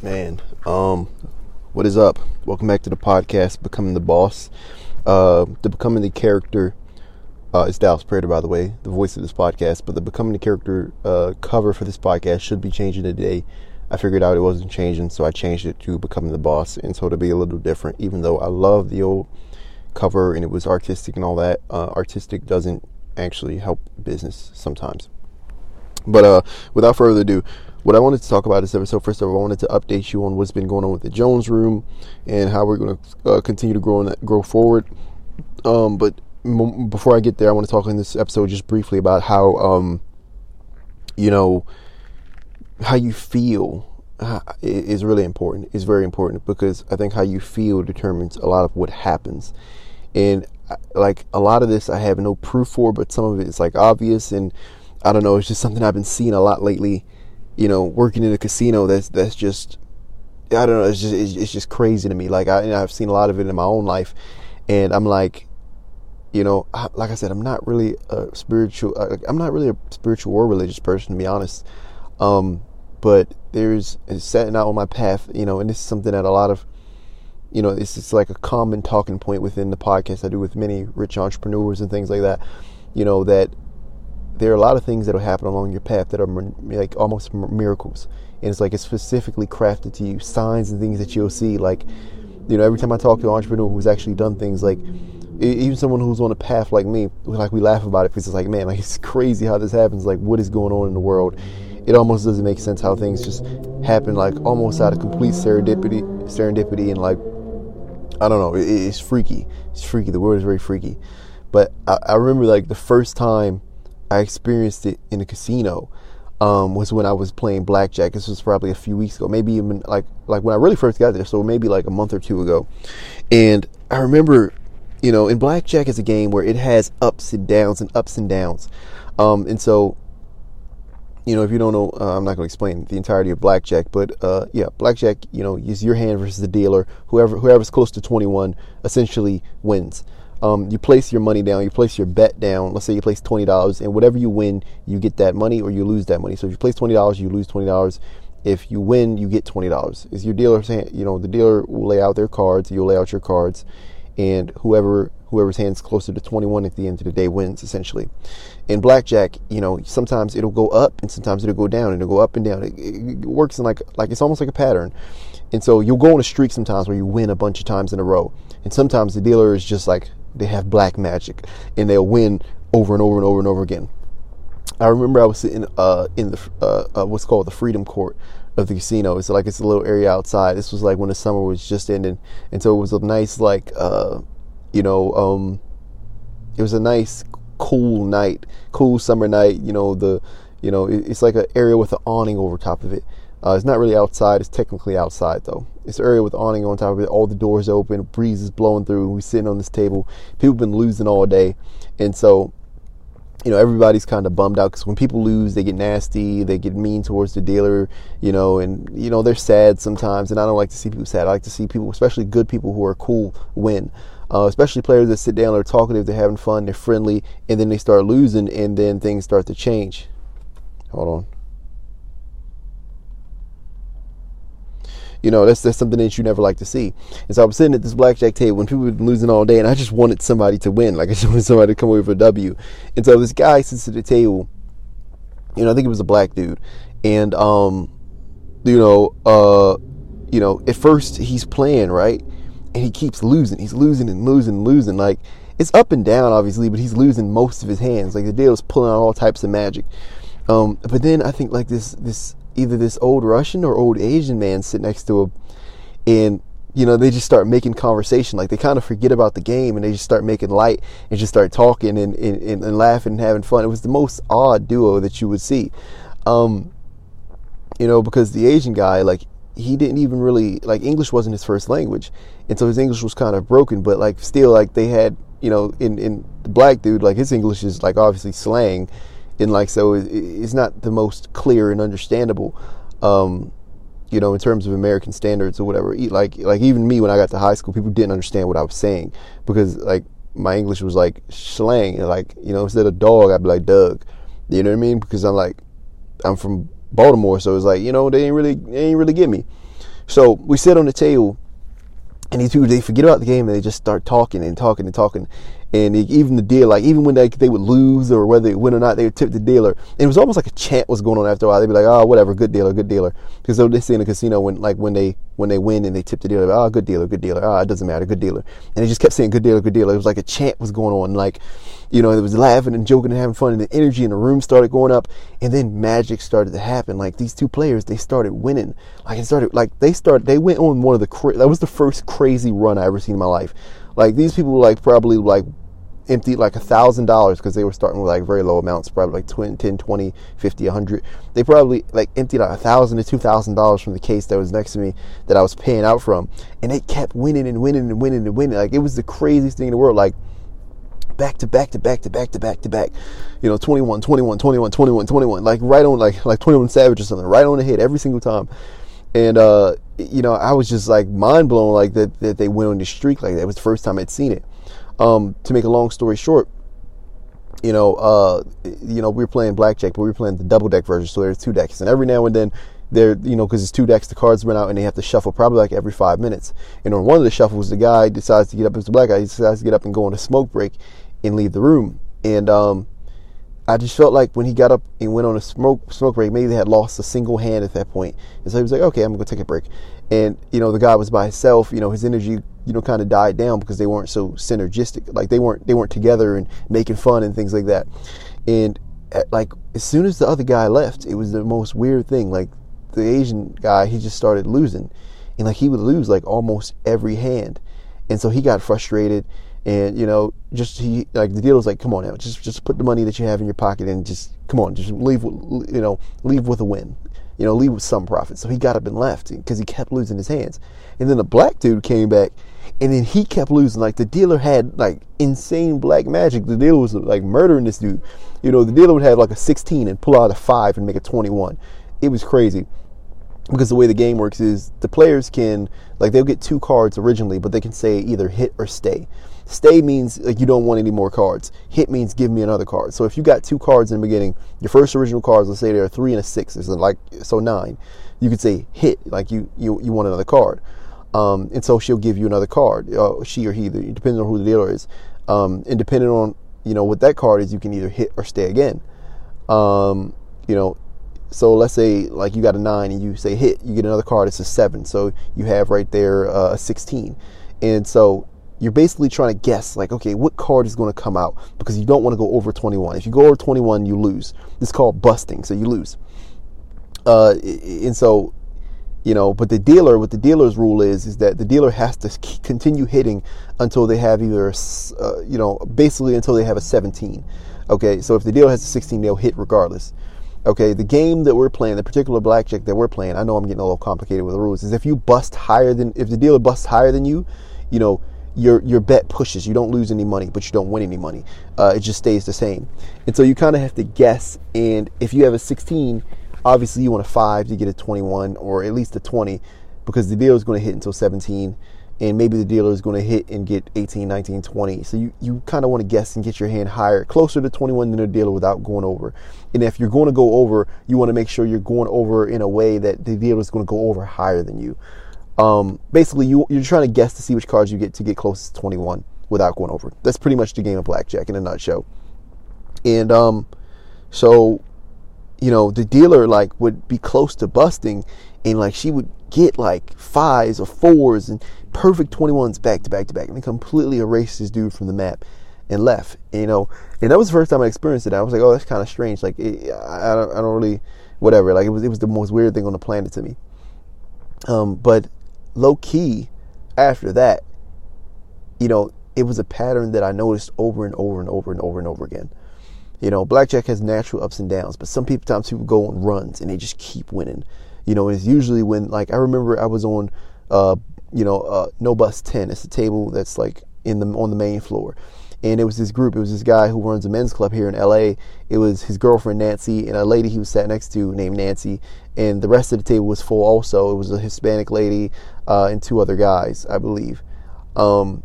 Man, um, what is up? Welcome back to the podcast, Becoming the Boss. Uh, the Becoming the Character uh, is Dallas Prater, by the way, the voice of this podcast. But the Becoming the Character uh, cover for this podcast should be changing today. I figured out it wasn't changing, so I changed it to Becoming the Boss, and so to be a little different. Even though I love the old cover and it was artistic and all that, uh, artistic doesn't actually help business sometimes. But uh, without further ado, what I wanted to talk about this episode, first of all, I wanted to update you on what's been going on with the Jones Room and how we're going to uh, continue to grow and grow forward. Um, but m- before I get there, I want to talk in this episode just briefly about how, um, you know, how you feel uh, is really important. It's very important because I think how you feel determines a lot of what happens. And uh, like a lot of this, I have no proof for, but some of it is like obvious and I don't know. It's just something I've been seeing a lot lately you know, working in a casino, that's that's just I don't know. It's just it's, just crazy to me. Like I, I've seen a lot of it in my own life, and I'm like, you know, like I said, I'm not really a spiritual. Uh, I'm not really a spiritual or religious person, to be honest. Um, but there's setting out on my path, you know, and this is something that a lot of, you know, this is like a common talking point within the podcast I do with many rich entrepreneurs and things like that. You know that there are a lot of things that will happen along your path that are like almost miracles. And it's like it's specifically crafted to you signs and things that you'll see like you know every time i talk to an entrepreneur who's actually done things like even someone who's on a path like me like we laugh about it because it's like man like it's crazy how this happens like what is going on in the world. It almost doesn't make sense how things just happen like almost out of complete serendipity serendipity and like i don't know it, it's freaky. It's freaky. The world is very freaky. But I, I remember like the first time I experienced it in a casino um, was when I was playing blackjack. This was probably a few weeks ago, maybe even like like when I really first got there, so maybe like a month or two ago. And I remember, you know, in blackjack is a game where it has ups and downs and ups and downs, um, and so. You know, if you don't know, uh, I'm not going to explain the entirety of blackjack, but uh, yeah, blackjack. You know, is your hand versus the dealer. Whoever whoever's close to 21 essentially wins um, you place your money down, you place your bet down. Let's say you place twenty dollars, and whatever you win, you get that money or you lose that money. So if you place twenty dollars, you lose twenty dollars. If you win, you get twenty dollars. Is your dealer saying, you know, the dealer will lay out their cards, you'll lay out your cards, and whoever whoever's hands closer to 21 at the end of the day wins essentially in blackjack you know sometimes it'll go up and sometimes it'll go down and it'll go up and down it, it, works in like like it's almost like a pattern and so you'll go on a streak sometimes where you win a bunch of times in a row and sometimes the dealer is just like they have black magic and they'll win over and over and over and over again. I remember I was sitting uh, in the uh, uh, what's called the Freedom Court of the casino. It's like it's a little area outside. This was like when the summer was just ending, and so it was a nice like uh, you know um, it was a nice cool night, cool summer night. You know the you know it's like an area with an awning over top of it. Uh, it's not really outside. It's technically outside though. It's an area with awning on top of it. All the doors open. Breeze is blowing through. We're sitting on this table. People been losing all day, and so you know everybody's kind of bummed out because when people lose, they get nasty. They get mean towards the dealer. You know, and you know they're sad sometimes. And I don't like to see people sad. I like to see people, especially good people who are cool, win. Uh, especially players that sit down, they're talkative, they're having fun, they're friendly, and then they start losing, and then things start to change. Hold on. You know, that's that's something that you never like to see. And so I was sitting at this blackjack table when people were losing all day, and I just wanted somebody to win. Like I just wanted somebody to come away with a W. And so this guy sits at the table. You know, I think it was a black dude, and um, you know, uh, you know, at first he's playing right, and he keeps losing. He's losing and losing and losing. Like it's up and down, obviously, but he's losing most of his hands. Like the deal is pulling out all types of magic. Um, but then I think like this this either this old Russian or old Asian man sit next to him, and you know they just start making conversation. Like they kind of forget about the game and they just start making light and just start talking and, and, and laughing and having fun. It was the most odd duo that you would see, um, you know, because the Asian guy like he didn't even really like English wasn't his first language, and so his English was kind of broken. But like still, like they had you know in in the black dude like his English is like obviously slang and like so it's not the most clear and understandable um, you know in terms of american standards or whatever. Like like even me when i got to high school people didn't understand what i was saying because like my english was like slang. Like you know instead of dog i'd be like doug. You know what i mean? Because i'm like i'm from baltimore so it's like you know they ain't really they ain't really get me. So we sit on the table, and these people they forget about the game and they just start talking and talking and talking. And even the deal, like even when they they would lose or whether they win or not, they would tip the dealer. And it was almost like a chant was going on after a while. They'd be like, "Oh, whatever, good dealer, good dealer," because they say in the casino when like when they when they win and they tip the dealer, "Oh, good dealer, good dealer." Oh, it doesn't matter, good dealer. And they just kept saying, "Good dealer, good dealer." It was like a chant was going on, like you know, it was laughing and joking and having fun, and the energy in the room started going up. And then magic started to happen. Like these two players, they started winning. Like it started, like they started, they went on one of the cra- that was the first crazy run I ever seen in my life. Like these people, like probably like emptied like a thousand dollars because they were starting with like very low amounts, probably like 20, 10, 20, 50, 100. They probably like emptied like a thousand to two thousand dollars from the case that was next to me that I was paying out from, and they kept winning and winning and winning and winning. Like it was the craziest thing in the world. Like back to back to back to back to back to back. You know, 21, 21, 21, 21, 21. Like right on like like 21 Savage or something, right on the head every single time. And uh, you know, I was just like mind blown like that that they went on the streak like that. It was the first time I'd seen it. Um, to make a long story short, you know, uh, you know, we were playing blackjack, but we were playing the double deck version, so there's two decks, and every now and then there, you know, because it's two decks, the cards run out, and they have to shuffle probably like every five minutes. And on one of the shuffles, the guy decides to get up, it's the black guy, he decides to get up and go on a smoke break and leave the room. And um, I just felt like when he got up and went on a smoke smoke break, maybe they had lost a single hand at that point. And so he was like, okay, I'm gonna go take a break. And you know, the guy was by himself. You know, his energy, you know, kind of died down because they weren't so synergistic. Like they weren't they weren't together and making fun and things like that. And at, like as soon as the other guy left, it was the most weird thing. Like the Asian guy, he just started losing, and like he would lose like almost every hand, and so he got frustrated and you know, just he like the deal was like, come on now, just just put the money that you have in your pocket and just come on, just leave, you know, leave with a win, you know, leave with some profit. So he got up and left because he kept losing his hands. And then the black dude came back, and then he kept losing. Like the dealer had like insane black magic. The dealer was like murdering this dude. You know, the dealer would have like a 16 and pull out a five and make a 21. It was crazy because the way the game works is the players can like they'll get two cards originally, but they can say either hit or stay. Stay means like you don't want any more cards. Hit means give me another card. So if you got two cards in the beginning, your first original cards, let's say there are three and a six, is like so nine. You could say hit, like you you you want another card, um, and so she'll give you another card. Uh, she or he, depending on who the dealer is, um, and depending on you know what that card is, you can either hit or stay again. Um, you know, so let's say like you got a nine and you say hit, you get another card. It's a seven, so you have right there uh, a sixteen, and so you're basically trying to guess like okay what card is going to come out? Because you don't want to go over 21 if you go over 21 you lose. It's called busting so you lose. Uh, and so you know but the dealer what the dealer's rule is is that the dealer has to continue hitting until they have either uh, you know basically until they have a 17 okay? So if the dealer has a 16 they'll hit regardless okay? The game that we're playing the particular blackjack that we're playing i know i'm getting a little complicated with the rules is if you bust higher than if the dealer busts higher than you you know your your bet pushes. You don't lose any money, but you don't win any money. Uh, it just stays the same. And so you kind of have to guess. And if you have a 16, obviously you want a five to get a 21 or at least a 20, because the dealer is going to hit until 17, and maybe the dealer is going to hit and get 18, 19, 20. So you you kind of want to guess and get your hand higher, closer to 21 than the dealer without going over. And if you're going to go over, you want to make sure you're going over in a way that the dealer is going to go over higher than you. Um, basically, you, you're trying to guess to see which cards you get to get close to 21 without going over. That's pretty much the game of blackjack in a nutshell. And um, so, you know, the dealer like would be close to busting, and like she would get like fives or fours and perfect 21s back to back to back, and completely erase this dude from the map and left. You know, and that was the first time I experienced it. I was like, oh, that's kind of strange. Like, it, I, don't, I don't really, whatever. Like, it was, it was the most weird thing on the planet to me. Um, but low key, after that, you know, it was a pattern that I noticed over and over and over and over and over again. You know, blackjack has natural ups and downs, but some people times people go on runs and they just keep winning. You know, it's usually when like I remember I was on uh you know, uh no bus ten. It's a table that's like in the on the main floor and it was this group. It was this guy who runs a men's club here in LA. It was his girlfriend Nancy and a lady he was sat next to named Nancy, and the rest of the table was full. Also, it was a Hispanic lady uh, and two other guys, I believe. Um,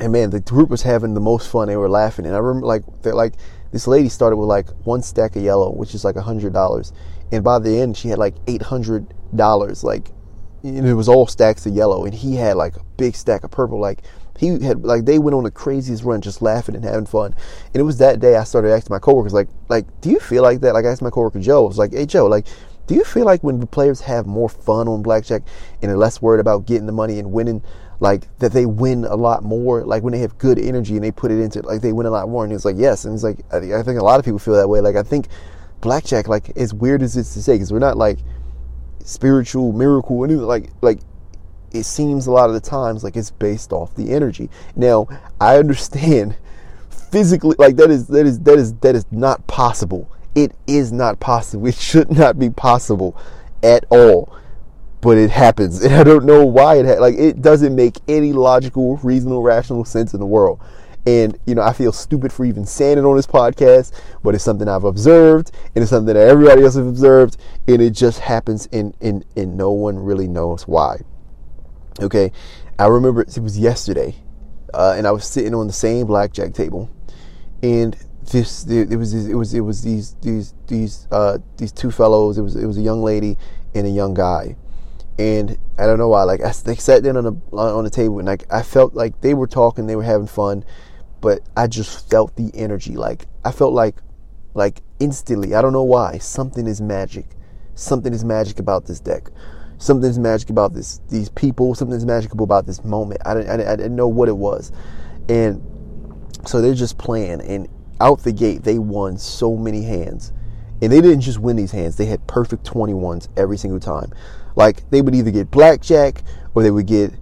and man, the group was having the most fun. They were laughing, and I remember like like this lady started with like one stack of yellow, which is like a hundred dollars, and by the end she had like eight hundred dollars, like and it was all stacks of yellow, and he had like a big stack of purple. Like he had like they went on the craziest run, just laughing and having fun. And it was that day I started asking my coworkers, like, like, do you feel like that? Like I asked my coworker Joe, I was like, hey Joe, like, do you feel like when the players have more fun on blackjack and are less worried about getting the money and winning, like that they win a lot more? Like when they have good energy and they put it into it, like they win a lot more. And he's like, yes. And he's like, I I think a lot of people feel that way. Like I think blackjack, like as weird as it's to say, because we're not like spiritual miracle anything like like it seems a lot of the times like it's based off the energy. Now, I understand physically like that is that is that is that is not possible. It is not possible. It should not be possible at all. But it happens. And I don't know why it ha- like it doesn't make any logical, reasonable, rational sense in the world. And you know, I feel stupid for even saying it on this podcast, but it's something I've observed, and it's something that everybody else has observed, and it just happens, and and and no one really knows why. Okay, I remember it was yesterday, uh, and I was sitting on the same blackjack table, and this it was it was it was these these these uh, these two fellows. It was it was a young lady and a young guy, and I don't know why. Like I, they sat down on the on the table, and like I felt like they were talking, they were having fun, but I just felt the energy. Like I felt like like instantly. I don't know why. Something is magic. Something is magic about this deck something's magic about this these people something's magical about this moment. I didn't, I didn't, I didn't know what it was. And so they're just playing and out the gate they won so many hands. And they didn't just win these hands they had perfect 21s every single time. Like they would either get blackjack or they would get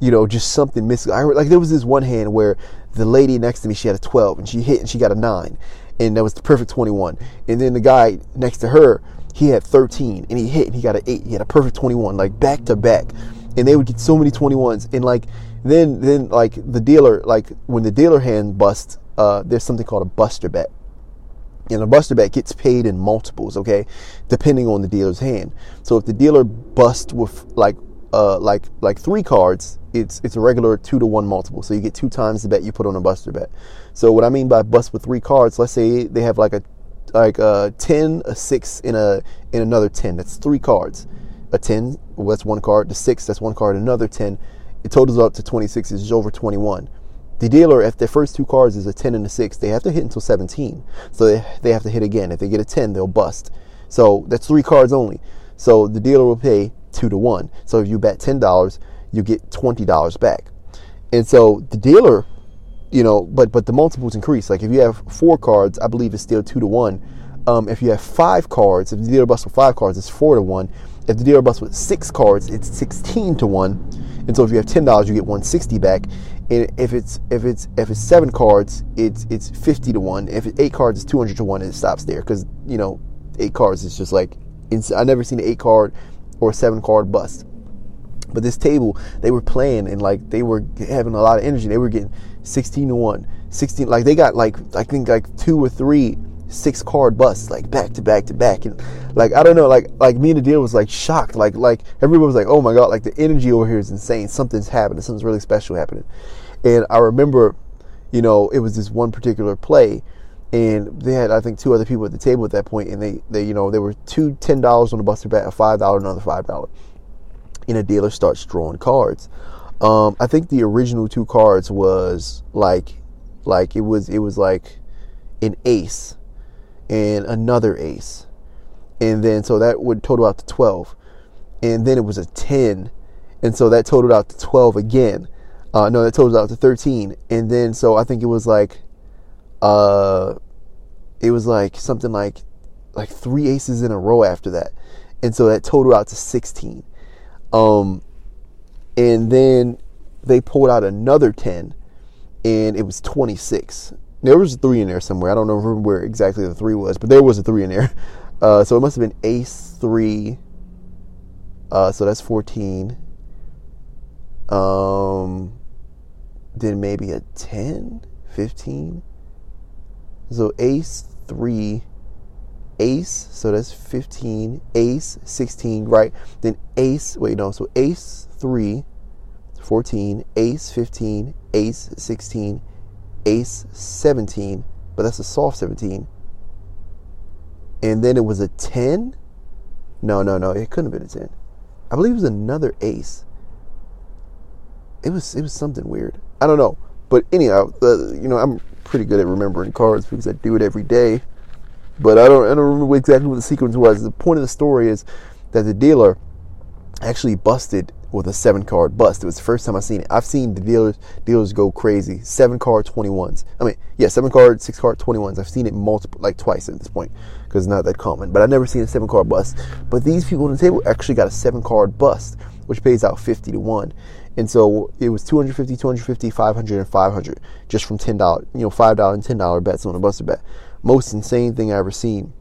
you know just something missing I like there was this one hand where the lady next to me she had a 12 and she hit and she got a 9 and that was the perfect 21 and then the guy next to her he had 13 and he hit and he got an 8 he had a perfect 21 like back to back. And they would get so many 21s and like then then like the dealer like when the dealer hand busts uh, there's something called a buster bet. And a buster bet gets paid in multiples okay depending on the dealer's hand. So if the dealer busts with like uh like like three cards it's it's a regular two to one multiple. So you get two times the bet you put on a buster bet. So what i mean by bust with three cards let's say they have like a like a 10, a 6, and a and another 10. That's three cards. A 10, well, that's one card. The 6, that's one card. Another 10. It totals up to 26. It's over 21. The dealer, if their first two cards is a 10 and a 6, they have to hit until 17. So they, they have to hit again. If they get a 10, they'll bust. So that's three cards only. So the dealer will pay 2 to 1. So if you bet $10, you get $20 back. And so the dealer you know, but but the multiples increase. Like if you have four cards, I believe it's still two to one. Um, if you have five cards, if the dealer busts with five cards, it's four to one. If the dealer busts with six cards, it's sixteen to one. And so if you have ten dollars, you get one sixty back. And if it's if it's if it's seven cards, it's it's fifty to one. If it's eight cards, it's two hundred to one, and it stops there because you know eight cards is just like I never seen an eight card or a seven card bust. But this table, they were playing and like they were having a lot of energy. They were getting 16 to 1, 16 like they got like I think like two or three six card busts like back to back to back. And like I don't know like like me and the dealer was like shocked. Like like everyone was like oh my god like the energy over here is insane. Something's happening. Something's really special happening. And I remember you know it was this one particular play and they had I think two other people at the table at that point and they they you know there were two ten dollars on the buster bet a five dollar another five dollar. And a dealer starts drawing cards um, I think the original two cards was like, like it was it was like an ace and another ace, and then so that would total out to twelve, and then it was a ten, and so that totaled out to twelve again. Uh, no, that totaled out to thirteen, and then so I think it was like, uh, it was like something like like three aces in a row after that, and so that totaled out to sixteen. Um, and then they pulled out another 10 and it was 26 there was a three in there somewhere. I don't know where exactly the three was but there was a three in there. Uh, so it must have been ace 3 uh, so that's 14 um, then maybe a 10 15 so ace 3 ace so that's 15 ace 16 right? Then ace wait no so ace 3 14, ace 15, ace 16, ace 17, but that's a soft 17. And then it was a 10? No, no, no, it couldn't have been a 10. I believe it was another ace. It was it was something weird. I don't know, but anyhow, uh, you know, I'm pretty good at remembering cards because I do it every day. But I don't I don't remember exactly what the sequence was. The point of the story is that the dealer actually busted with a seven card bust. It was the first time I seen it. I've seen the dealers dealers go crazy. Seven card twenty ones. I mean, yeah, seven card, six card twenty ones. I've seen it multiple, like twice at this point, because it's not that common. But I've never seen a seven card bust. But these people on the table actually got a seven card bust, which pays out fifty to one. And so it was 250, 250, 500, and 500 just from $10, you know, $5 and $10 bets on a buster bet. Most insane thing I ever seen.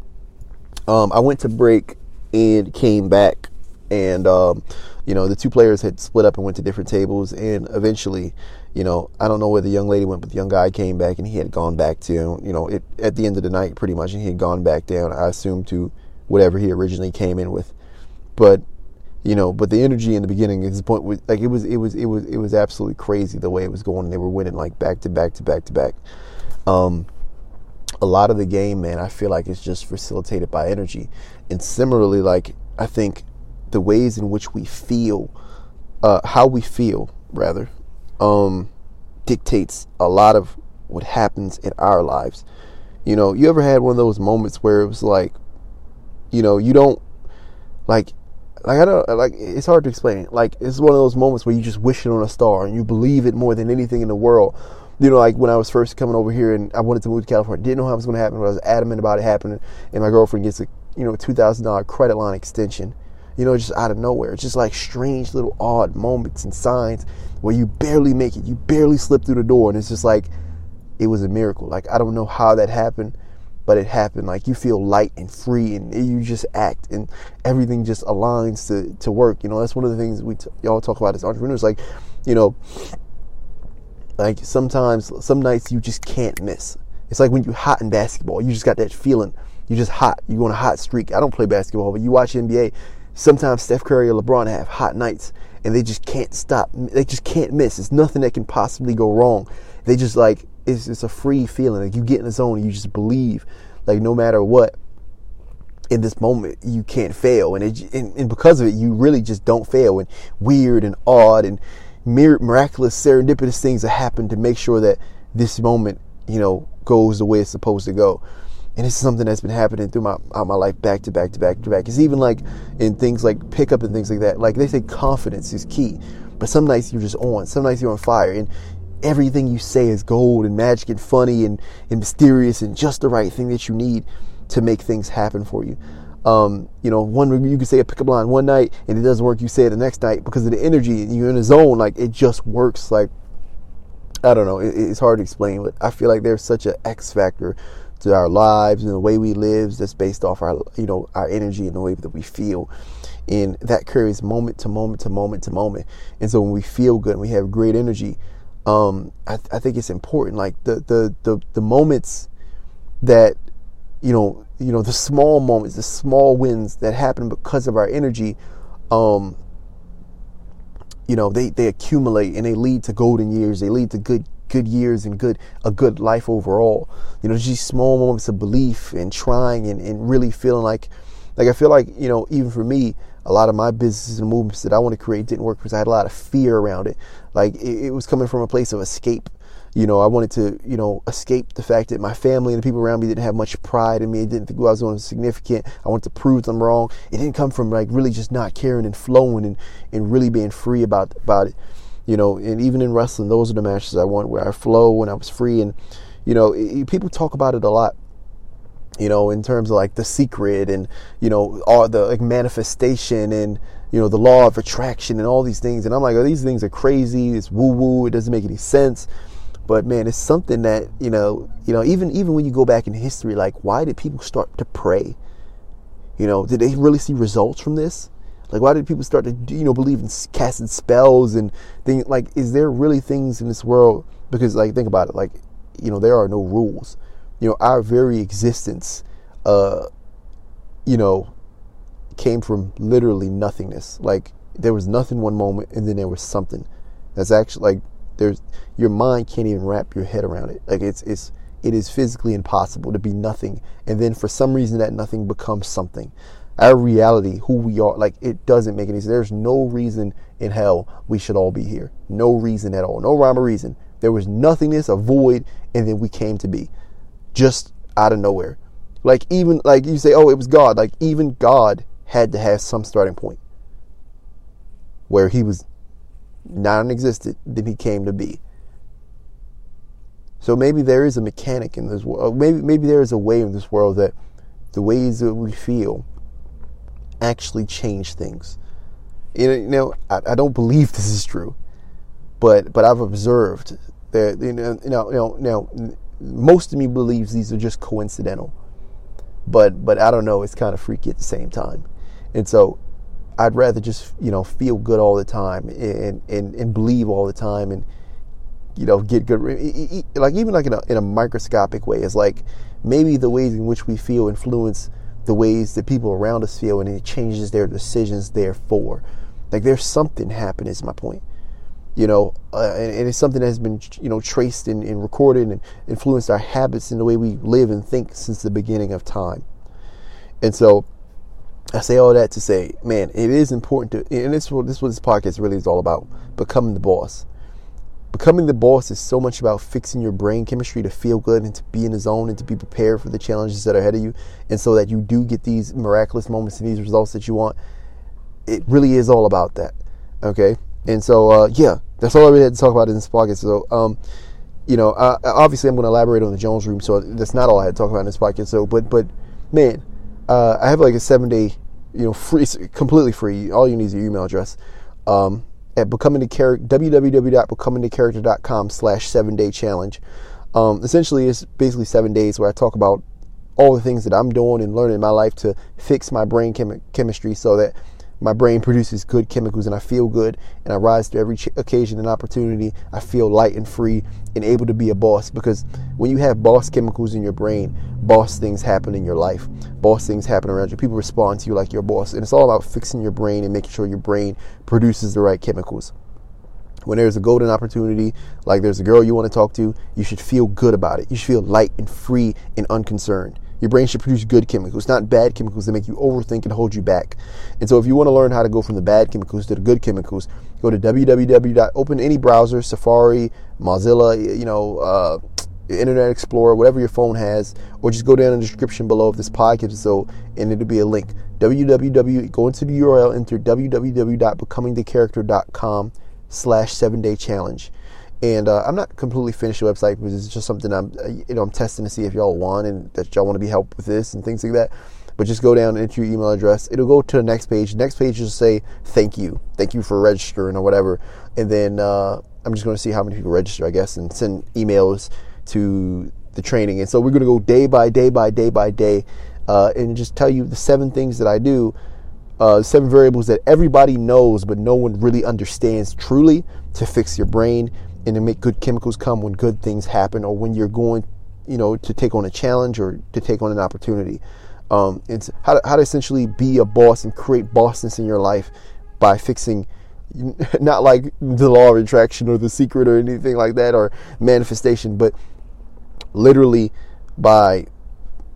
Um, I went to break and came back and um, you know the two players had split up and went to different tables. And eventually you know i don't know where the young lady went but the young guy came back and he had gone back to you know it, at the end of the night pretty much and he had gone back down i assume to whatever he originally came in with. But you know but the energy in the beginning at this point was like it was it was it was it was absolutely crazy the way it was going they were winning like back to back to back to back. Um a lot of the game man i feel like it's just facilitated by energy. And similarly like i think the ways in which we feel, uh, how we feel, rather, um, dictates a lot of what happens in our lives. You know, you ever had one of those moments where it was like, you know, you don't like, like I don't like. It's hard to explain. Like it's one of those moments where you just wish it on a star and you believe it more than anything in the world. You know, like when I was first coming over here and I wanted to move to California, didn't know how it was going to happen, but I was adamant about it happening. And my girlfriend gets a you know two thousand dollar credit line extension you know, just out of nowhere. It's just like strange little odd moments and signs where you barely make it, you barely slip through the door, and it's just like it was a miracle. Like I don't know how that happened, but it happened. Like you feel light and free, and you just act, and everything just aligns to to work. You know, that's one of the things we t- y'all talk about as entrepreneurs. Like, you know, like sometimes some nights you just can't miss. It's like when you're hot in basketball, you just got that feeling. You're just hot. You're on a hot streak. I don't play basketball, but you watch NBA sometimes Steph Curry or LeBron have hot nights and they just can't stop. They just can't miss. It's nothing that can possibly go wrong. They just like it's it's a free feeling. Like you get in the zone and you just believe, like no matter what, in this moment you can't fail. And it, and, and because of it, you really just don't fail. And weird and odd and miraculous serendipitous things that happen to make sure that this moment, you know, goes the way it's supposed to go and it's something that's been happening through my my life back to back to back to back. It's even like in things like pickup and things like that. Like they say, confidence is key, but some nights you're just on. Some nights you're on fire, and everything you say is gold and magic and funny and, and mysterious and just the right thing that you need to make things happen for you. Um, you know, one you can say a pickup line one night and it doesn't work. You say it the next night because of the energy and you're in a zone. Like it just works. Like I don't know. It, it's hard to explain, but I feel like there's such an X factor to our lives and the way we live that's based off our you know our energy and the way that we feel. And that carries moment to moment to moment to moment. And so when we feel good and we have great energy um, I, th- I, think it's important like the, the the the moments that you know you know the small moments the small wins that happen because of our energy um, you know they they accumulate and they lead to golden years. They lead to good good years and good a good life overall. You know, just small moments of belief and trying and, and really feeling like like I feel like, you know, even for me, a lot of my businesses and movements that I want to create didn't work because I had a lot of fear around it. Like it, it was coming from a place of escape. You know, I wanted to, you know, escape the fact that my family and the people around me didn't have much pride in me. They didn't think I was doing significant. I wanted to prove them wrong. It didn't come from like really just not caring and flowing and, and really being free about about it you know, and even in wrestling, those are the matches I want where I flow and I was free. And, you know, it, people talk about it a lot, you know, in terms of like the secret and, you know, all the like manifestation and, you know, the law of attraction and all these things. And I'm like, oh, these things are crazy. It's woo woo. It doesn't make any sense. But man, it's something that, you know, you know, even, even when you go back in history, like why did people start to pray? You know, did they really see results from this? Like, why did people start to, you know, believe in casting spells and things? Like, is there really things in this world? Because, like, think about it. Like, you know, there are no rules. You know, our very existence, uh, you know, came from literally nothingness. Like, there was nothing one moment, and then there was something. That's actually like there's your mind can't even wrap your head around it. Like, it's it's it is physically impossible to be nothing, and then for some reason that nothing becomes something. Our reality, who we are, like it doesn't make any sense. There's no reason in hell we should all be here. No reason at all. No rhyme or reason. There was nothingness, a void, and then we came to be. Just out of nowhere. Like even like you say, oh, it was God. Like even God had to have some starting point. Where he was non-existent, then he came to be. So maybe there is a mechanic in this world. Maybe maybe there is a way in this world that the ways that we feel actually change things. You know, I, I don't believe this is true, but but I've observed that you know you know you know, most of me believes these are just coincidental, but but I don't know. It's kind of freaky at the same time, and so I'd rather just you know feel good all the time and and and believe all the time and you know get good like even like in a, in a microscopic way it's like maybe the ways in which we feel influence the ways that people around us feel and it changes their decisions therefore. Like there's something happening is my point. You know uh, and, and, it's something that has been you know traced and, and recorded and influenced our habits and the way we live and think since the beginning of time. And so I say all that to say, man, it is important to, and this is what this, what this podcast really is all about becoming the boss. Becoming the boss is so much about fixing your brain chemistry to feel good and to be in the zone and to be prepared for the challenges that are ahead of you. And so that you do get these miraculous moments and these results that you want. It really is all about that. Okay. And so, uh, yeah, that's all I really had to talk about in this podcast. So, um, you know, uh, obviously I'm going to elaborate on the Jones room. So that's not all I had to talk about in this podcast. So, but, but man, uh, I have like a seven day, you know, free, completely free. All you need is your email address. Um, at becoming the character www.becomingthecharacter.com slash seven day challenge. Um, essentially, it's basically seven days where I talk about all the things that I'm doing and learning in my life to fix my brain chem- chemistry so that my brain produces good chemicals and I feel good and I rise to every ch- occasion and opportunity. I feel light and free and able to be a boss because when you have boss chemicals in your brain, boss things happen in your life. Boss things happen around you. People respond to you like your boss. And it's all about fixing your brain and making sure your brain produces the right chemicals. When there's a golden opportunity, like there's a girl you want to talk to, you should feel good about it. You should feel light and free and unconcerned. Your brain should produce good chemicals, not bad chemicals that make you overthink and hold you back. And so, if you want to learn how to go from the bad chemicals to the good chemicals, go to www. Open any browser, Safari, Mozilla, you know, uh, Internet Explorer, whatever your phone has, or just go down in the description below of this podcast. So, and it'll be a link. www. Go into the URL, enter www.becomingthecharacter.com slash seven day challenge and uh, I'm not completely finished the website because it's just something I'm, uh, you know, I'm testing to see if y'all want and that y'all want to be helped with this and things like that. But just go down and enter your email address. It'll go to the next page. next page will say thank you, thank you for registering or whatever. And then uh, I'm just going to see how many people register, I guess, and send emails to the training. And so we're going to go day by day by day by day, uh, and just tell you the seven things that I do. Uh, seven variables that everybody knows, but no one really understands truly to fix your brain and to make good chemicals come when good things happen or when you're going, you know, to take on a challenge or to take on an opportunity. Um, it's how to, how to essentially be a boss and create bossness in your life by fixing not like the law of attraction or the secret or anything like that or manifestation, but literally by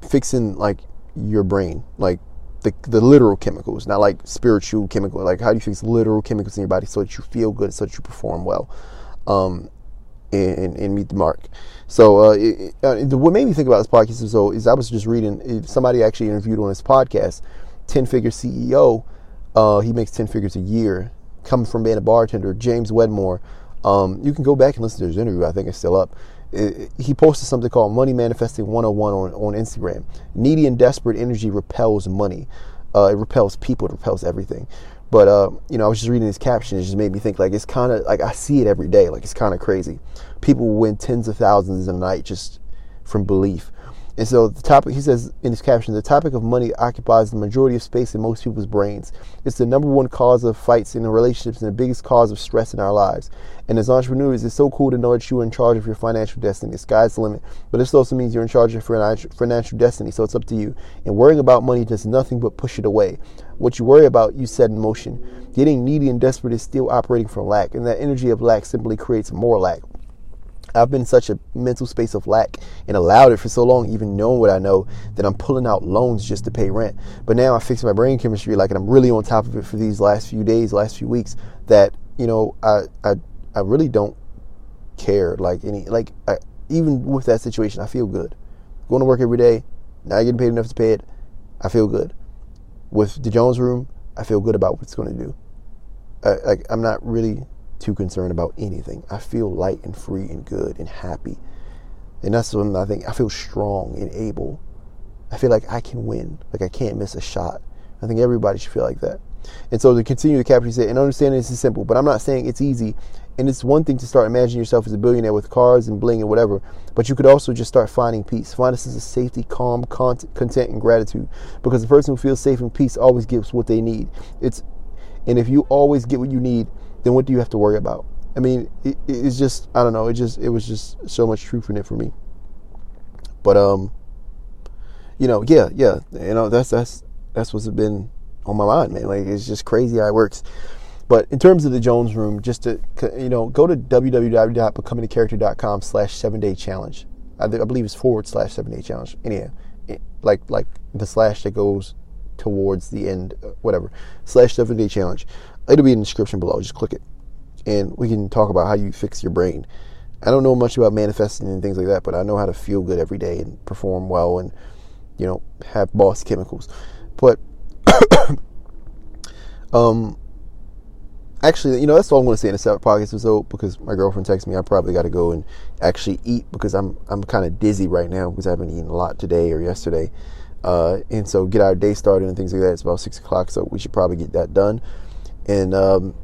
fixing like your brain, like the, the literal chemicals, not like spiritual chemical. Like how do you fix literal chemicals in your body so that you feel good, so that you perform well um, and, and, meet the mark. So uh, it, uh, what made me think about this podcast is, so, is I was just reading somebody actually interviewed on this podcast, ten figure CEO. Uh, he makes ten figures a year, coming from being a bartender. James Wedmore. Um, you can go back and listen to his interview. I think it's still up. It, he posted something called Money Manifesting 101 on, on Instagram. Needy and desperate energy repels money. Uh, it repels people. It repels everything. But uh, you know, I was just reading his caption. It just made me think like it's kind of like I see it every day. Like it's kind of crazy. People win tens of thousands a night just from belief. And so the topic, he says in his caption, the topic of money occupies the majority of space in most people's brains. It's the number one cause of fights in relationships and the biggest cause of stress in our lives. And as entrepreneurs, it's so cool to know that you are in charge of your financial destiny. The sky's the limit. But this also means you're in charge of your financial destiny, so it's up to you. And worrying about money does nothing but push it away. What you worry about, you set in motion. Getting needy and desperate is still operating from lack, and that energy of lack simply creates more lack. I've been in such a mental space of lack and allowed it for so long, even knowing what I know, that I'm pulling out loans just to pay rent. But now I fixed my brain chemistry, like, and I'm really on top of it for these last few days, last few weeks. That you know, I I I really don't care. Like any, like I, even with that situation, I feel good. Going to work every day, not getting paid enough to pay it, I feel good. With the Jones Room, I feel good about what it's going to do. I, like I'm not really too concerned about anything. I feel light and free and good and happy. And that's when I think I feel strong and able. I feel like I can win. Like I can't miss a shot. I think everybody should feel like that. And so to continue to capture say and understand this is simple, but I'm not saying it's easy. And it's one thing to start imagining yourself as a billionaire with cars and bling and whatever, but you could also just start finding peace. Find a sense of safety, calm, content, and gratitude. Because the person who feels safe and peace always gives what they need. It's and if you always get what you need, then what do you have to worry about? I mean, it, it's just I don't know. It just it was just so much truth in it for me. But um, you know, yeah, yeah, you know that's that's that's what's been on my mind, man. Like it's just crazy how it works. But in terms of the Jones Room, just to you know, go to www.becomingacharacter.com slash seven day challenge. I, I, believe it's forward slash seven day challenge. Anyhow, like like the slash that goes towards the end, uh, whatever slash seven day challenge. It'll be in the description below. Just click it, and we can talk about how you fix your brain. I don't know much about manifesting and things like that, but I know how to feel good every day and perform well and you know have boss chemicals. But um, actually, you know that's all I'm going to say in a separate podcast episode because my girlfriend texted me. I probably got to go and actually eat because I'm I'm kind of dizzy right now because I haven't eaten a lot today or yesterday. Uh, and so get our day started and things like that. It's about six o'clock, so we should probably get that done. And um,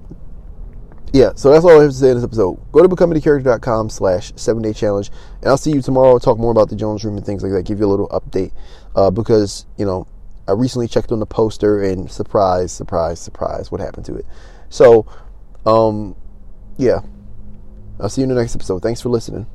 yeah, so that's all I have to say in this episode. Go to becomingacharacter.com slash seven day challenge, and I'll see you tomorrow. Talk more about the Jones Room and things like that. Give you a little update uh, because you know I recently checked on the poster and surprise, surprise, surprise, what happened to it. So, um, yeah, I'll see you in the next episode. Thanks for listening.